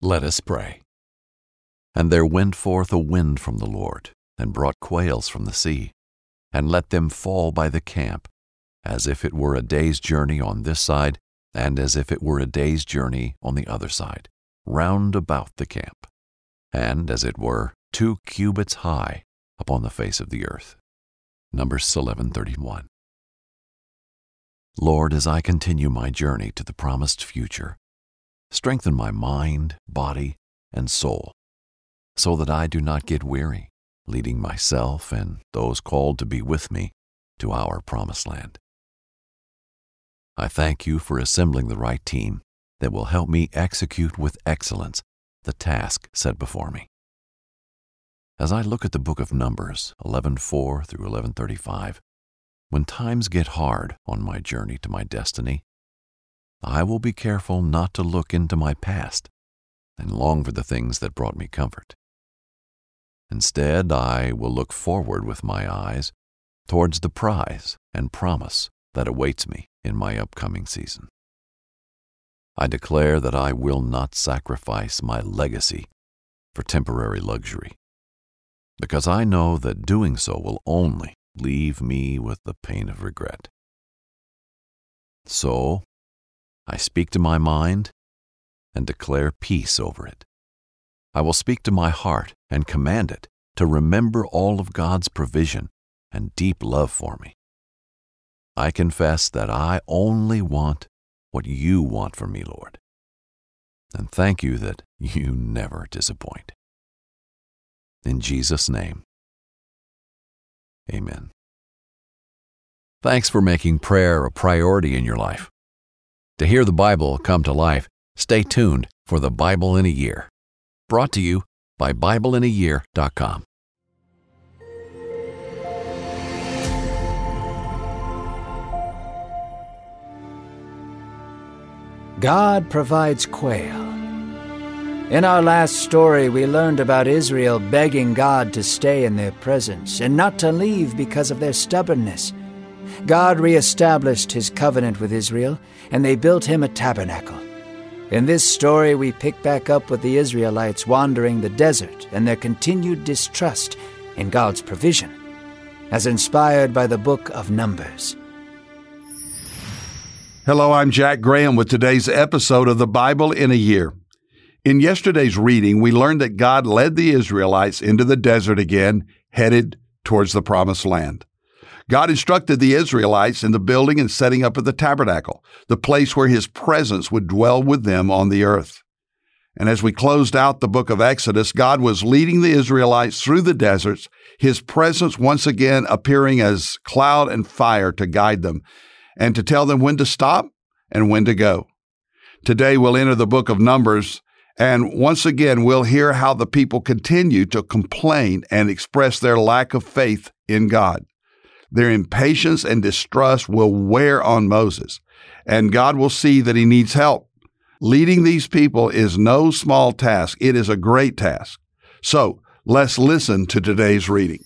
Let us pray. And there went forth a wind from the Lord, and brought quails from the sea, and let them fall by the camp, as if it were a day's journey on this side, and as if it were a day's journey on the other side, round about the camp, and as it were two cubits high upon the face of the earth. Numbers 11:31. Lord, as I continue my journey to the promised future, strengthen my mind, body, and soul, so that I do not get weary, leading myself and those called to be with me to our promised land. I thank you for assembling the right team that will help me execute with excellence the task set before me. As I look at the book of Numbers 11:4 through 11:35, when times get hard on my journey to my destiny, I will be careful not to look into my past and long for the things that brought me comfort. Instead, I will look forward with my eyes towards the prize and promise that awaits me in my upcoming season. I declare that I will not sacrifice my legacy for temporary luxury, because I know that doing so will only leave me with the pain of regret. So, I speak to my mind and declare peace over it. I will speak to my heart and command it to remember all of God's provision and deep love for me. I confess that I only want what you want for me, Lord. And thank you that you never disappoint. In Jesus' name, Amen. Thanks for making prayer a priority in your life. To hear the Bible come to life, stay tuned for the Bible in a Year. Brought to you by BibleInAYear.com. God provides quail. In our last story, we learned about Israel begging God to stay in their presence and not to leave because of their stubbornness. God reestablished his covenant with Israel, and they built him a tabernacle. In this story, we pick back up with the Israelites wandering the desert and their continued distrust in God's provision, as inspired by the book of Numbers. Hello, I'm Jack Graham with today's episode of the Bible in a Year. In yesterday's reading, we learned that God led the Israelites into the desert again, headed towards the promised land. God instructed the Israelites in the building and setting up of the tabernacle, the place where his presence would dwell with them on the earth. And as we closed out the book of Exodus, God was leading the Israelites through the deserts, his presence once again appearing as cloud and fire to guide them and to tell them when to stop and when to go. Today we'll enter the book of Numbers, and once again we'll hear how the people continue to complain and express their lack of faith in God. Their impatience and distrust will wear on Moses, and God will see that he needs help. Leading these people is no small task, it is a great task. So let's listen to today's reading.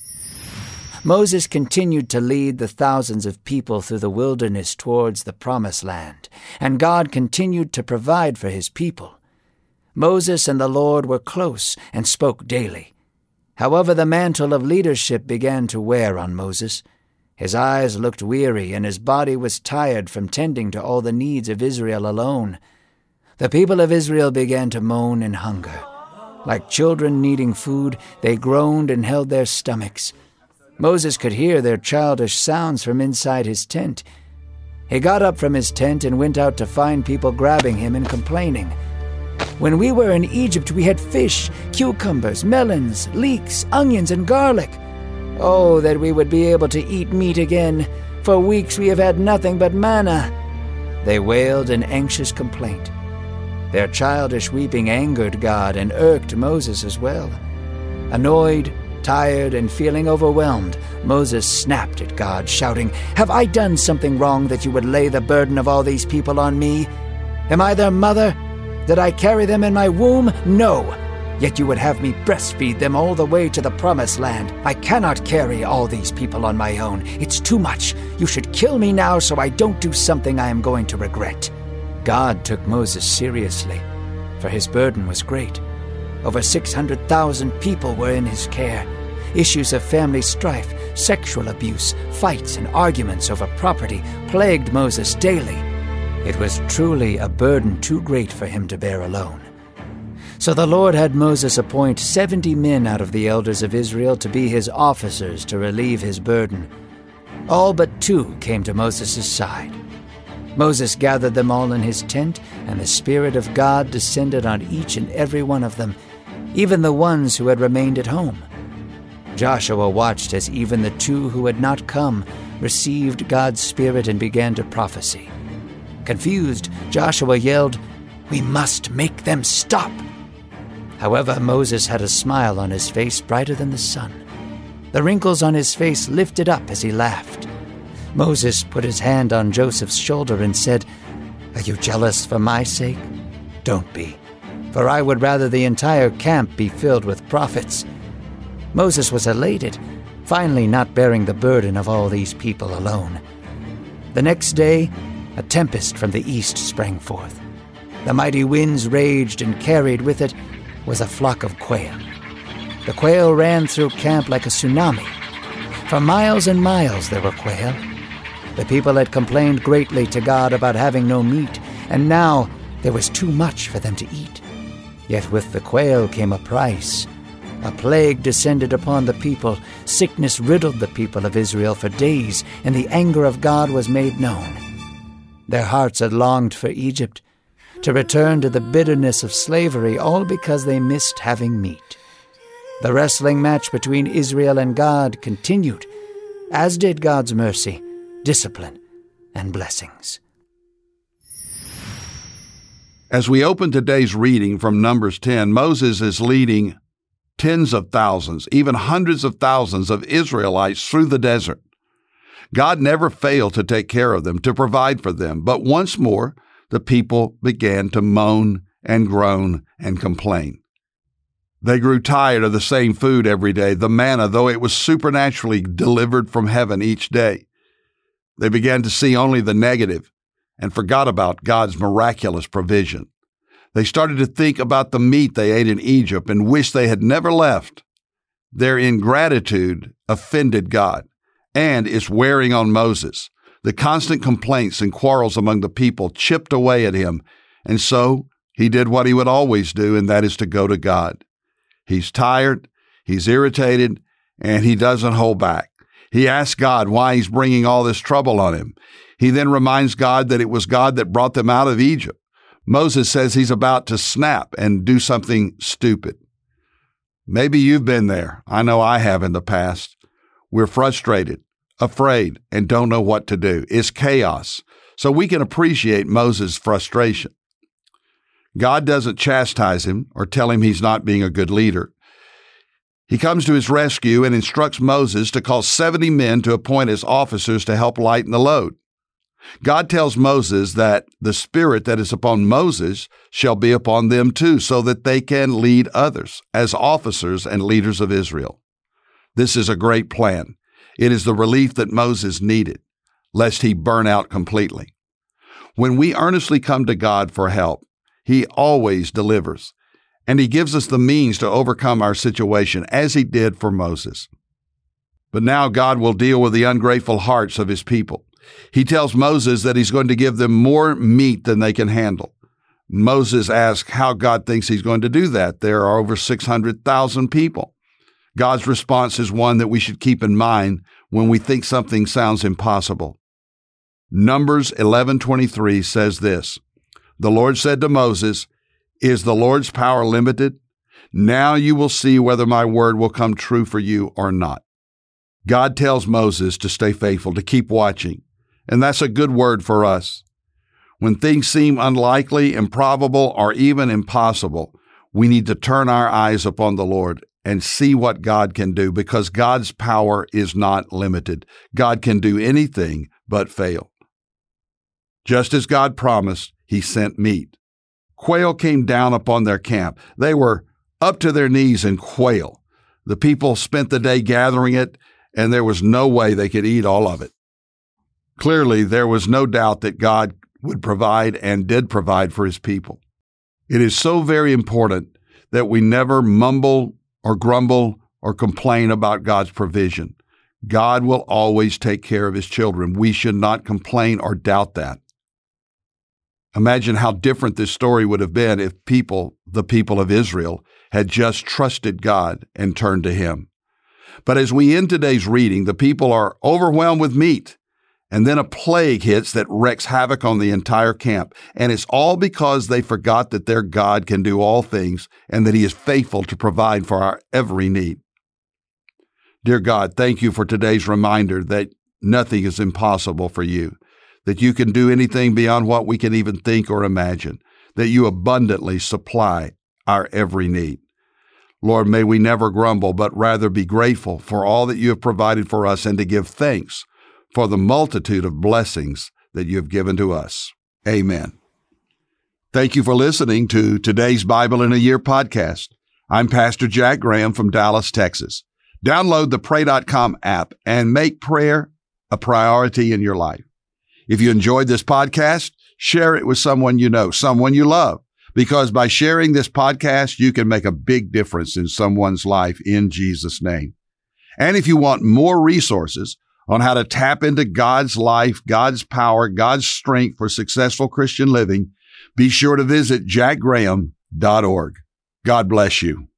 Moses continued to lead the thousands of people through the wilderness towards the Promised Land, and God continued to provide for his people. Moses and the Lord were close and spoke daily. However, the mantle of leadership began to wear on Moses. His eyes looked weary, and his body was tired from tending to all the needs of Israel alone. The people of Israel began to moan in hunger. Like children needing food, they groaned and held their stomachs. Moses could hear their childish sounds from inside his tent. He got up from his tent and went out to find people grabbing him and complaining. When we were in Egypt, we had fish, cucumbers, melons, leeks, onions, and garlic. Oh, that we would be able to eat meat again. For weeks we have had nothing but manna. They wailed in anxious complaint. Their childish weeping angered God and irked Moses as well. Annoyed, Tired and feeling overwhelmed, Moses snapped at God, shouting, Have I done something wrong that you would lay the burden of all these people on me? Am I their mother? Did I carry them in my womb? No. Yet you would have me breastfeed them all the way to the promised land. I cannot carry all these people on my own. It's too much. You should kill me now so I don't do something I am going to regret. God took Moses seriously. for his burden was great. Over 600,000 people were in his care. Issues of family strife, sexual abuse, fights, and arguments over property plagued Moses daily. It was truly a burden too great for him to bear alone. So the Lord had Moses appoint seventy men out of the elders of Israel to be his officers to relieve his burden. All but two came to Moses' side. Moses gathered them all in his tent, and the Spirit of God descended on each and every one of them, even the ones who had remained at home. Joshua watched as even the two who had not come received God's Spirit and began to prophesy. Confused, Joshua yelled, We must make them stop! However, Moses had a smile on his face brighter than the sun. The wrinkles on his face lifted up as he laughed. Moses put his hand on Joseph's shoulder and said, Are you jealous for my sake? Don't be, for I would rather the entire camp be filled with prophets. Moses was elated, finally not bearing the burden of all these people alone. The next day, a tempest from the east sprang forth. The mighty winds raged and carried with it was a flock of quail. The quail ran through camp like a tsunami. For miles and miles there were quail. The people had complained greatly to God about having no meat, and now there was too much for them to eat. Yet with the quail came a price. A plague descended upon the people. Sickness riddled the people of Israel for days, and the anger of God was made known. Their hearts had longed for Egypt, to return to the bitterness of slavery, all because they missed having meat. The wrestling match between Israel and God continued, as did God's mercy, discipline, and blessings. As we open today's reading from Numbers 10, Moses is leading tens of thousands, even hundreds of thousands of Israelites through the desert. God never failed to take care of them, to provide for them, but once more, the people began to moan and groan and complain. They grew tired of the same food every day, the manna, though it was supernaturally delivered from heaven each day. They began to see only the negative and forgot about God's miraculous provision. They started to think about the meat they ate in Egypt and wished they had never left. Their ingratitude offended God and is wearing on Moses. The constant complaints and quarrels among the people chipped away at him, and so he did what he would always do, and that is to go to God. He's tired, he's irritated, and he doesn't hold back. He asks God why he's bringing all this trouble on him. He then reminds God that it was God that brought them out of Egypt. Moses says he's about to snap and do something stupid. Maybe you've been there. I know I have in the past. We're frustrated afraid, and don't know what to do. It's chaos. So we can appreciate Moses' frustration. God doesn't chastise him or tell him he's not being a good leader. He comes to his rescue and instructs Moses to call 70 men to appoint as officers to help lighten the load. God tells Moses that the Spirit that is upon Moses shall be upon them too, so that they can lead others as officers and leaders of Israel. This is a great plan. It is the relief that Moses needed, lest he burn out completely. When we earnestly come to God for help, He always delivers, and He gives us the means to overcome our situation, as He did for Moses. But now God will deal with the ungrateful hearts of His people. He tells Moses that He's going to give them more meat than they can handle. Moses asks how God thinks He's going to do that. There are over 600,000 people. God's response is one that we should keep in mind when we think something sounds impossible. Numbers 11:23 says this: The Lord said to Moses, "Is the Lord's power limited? Now you will see whether my word will come true for you or not." God tells Moses to stay faithful, to keep watching, and that's a good word for us. When things seem unlikely, improbable, or even impossible, we need to turn our eyes upon the Lord and see what God can do because God's power is not limited. God can do anything but fail. Just as God promised, He sent meat. Quail came down upon their camp. They were up to their knees in quail. The people spent the day gathering it, and there was no way they could eat all of it. Clearly, there was no doubt that God would provide and did provide for His people. It is so very important that we never mumble or grumble or complain about God's provision. God will always take care of his children. We should not complain or doubt that. Imagine how different this story would have been if people, the people of Israel, had just trusted God and turned to him. But as we end today's reading, the people are overwhelmed with meat. And then a plague hits that wreaks havoc on the entire camp. And it's all because they forgot that their God can do all things and that He is faithful to provide for our every need. Dear God, thank you for today's reminder that nothing is impossible for you, that you can do anything beyond what we can even think or imagine, that you abundantly supply our every need. Lord, may we never grumble, but rather be grateful for all that you have provided for us and to give thanks for the multitude of blessings that you have given to us. Amen. Thank you for listening to today's Bible in a Year podcast. I'm Pastor Jack Graham from Dallas, Texas. Download the Pray.com app and make prayer a priority in your life. If you enjoyed this podcast, share it with someone you know, someone you love, because by sharing this podcast, you can make a big difference in someone's life in Jesus' name. And if you want more resources, on how to tap into God's life, God's power, God's strength for successful Christian living, be sure to visit jackgraham.org. God bless you.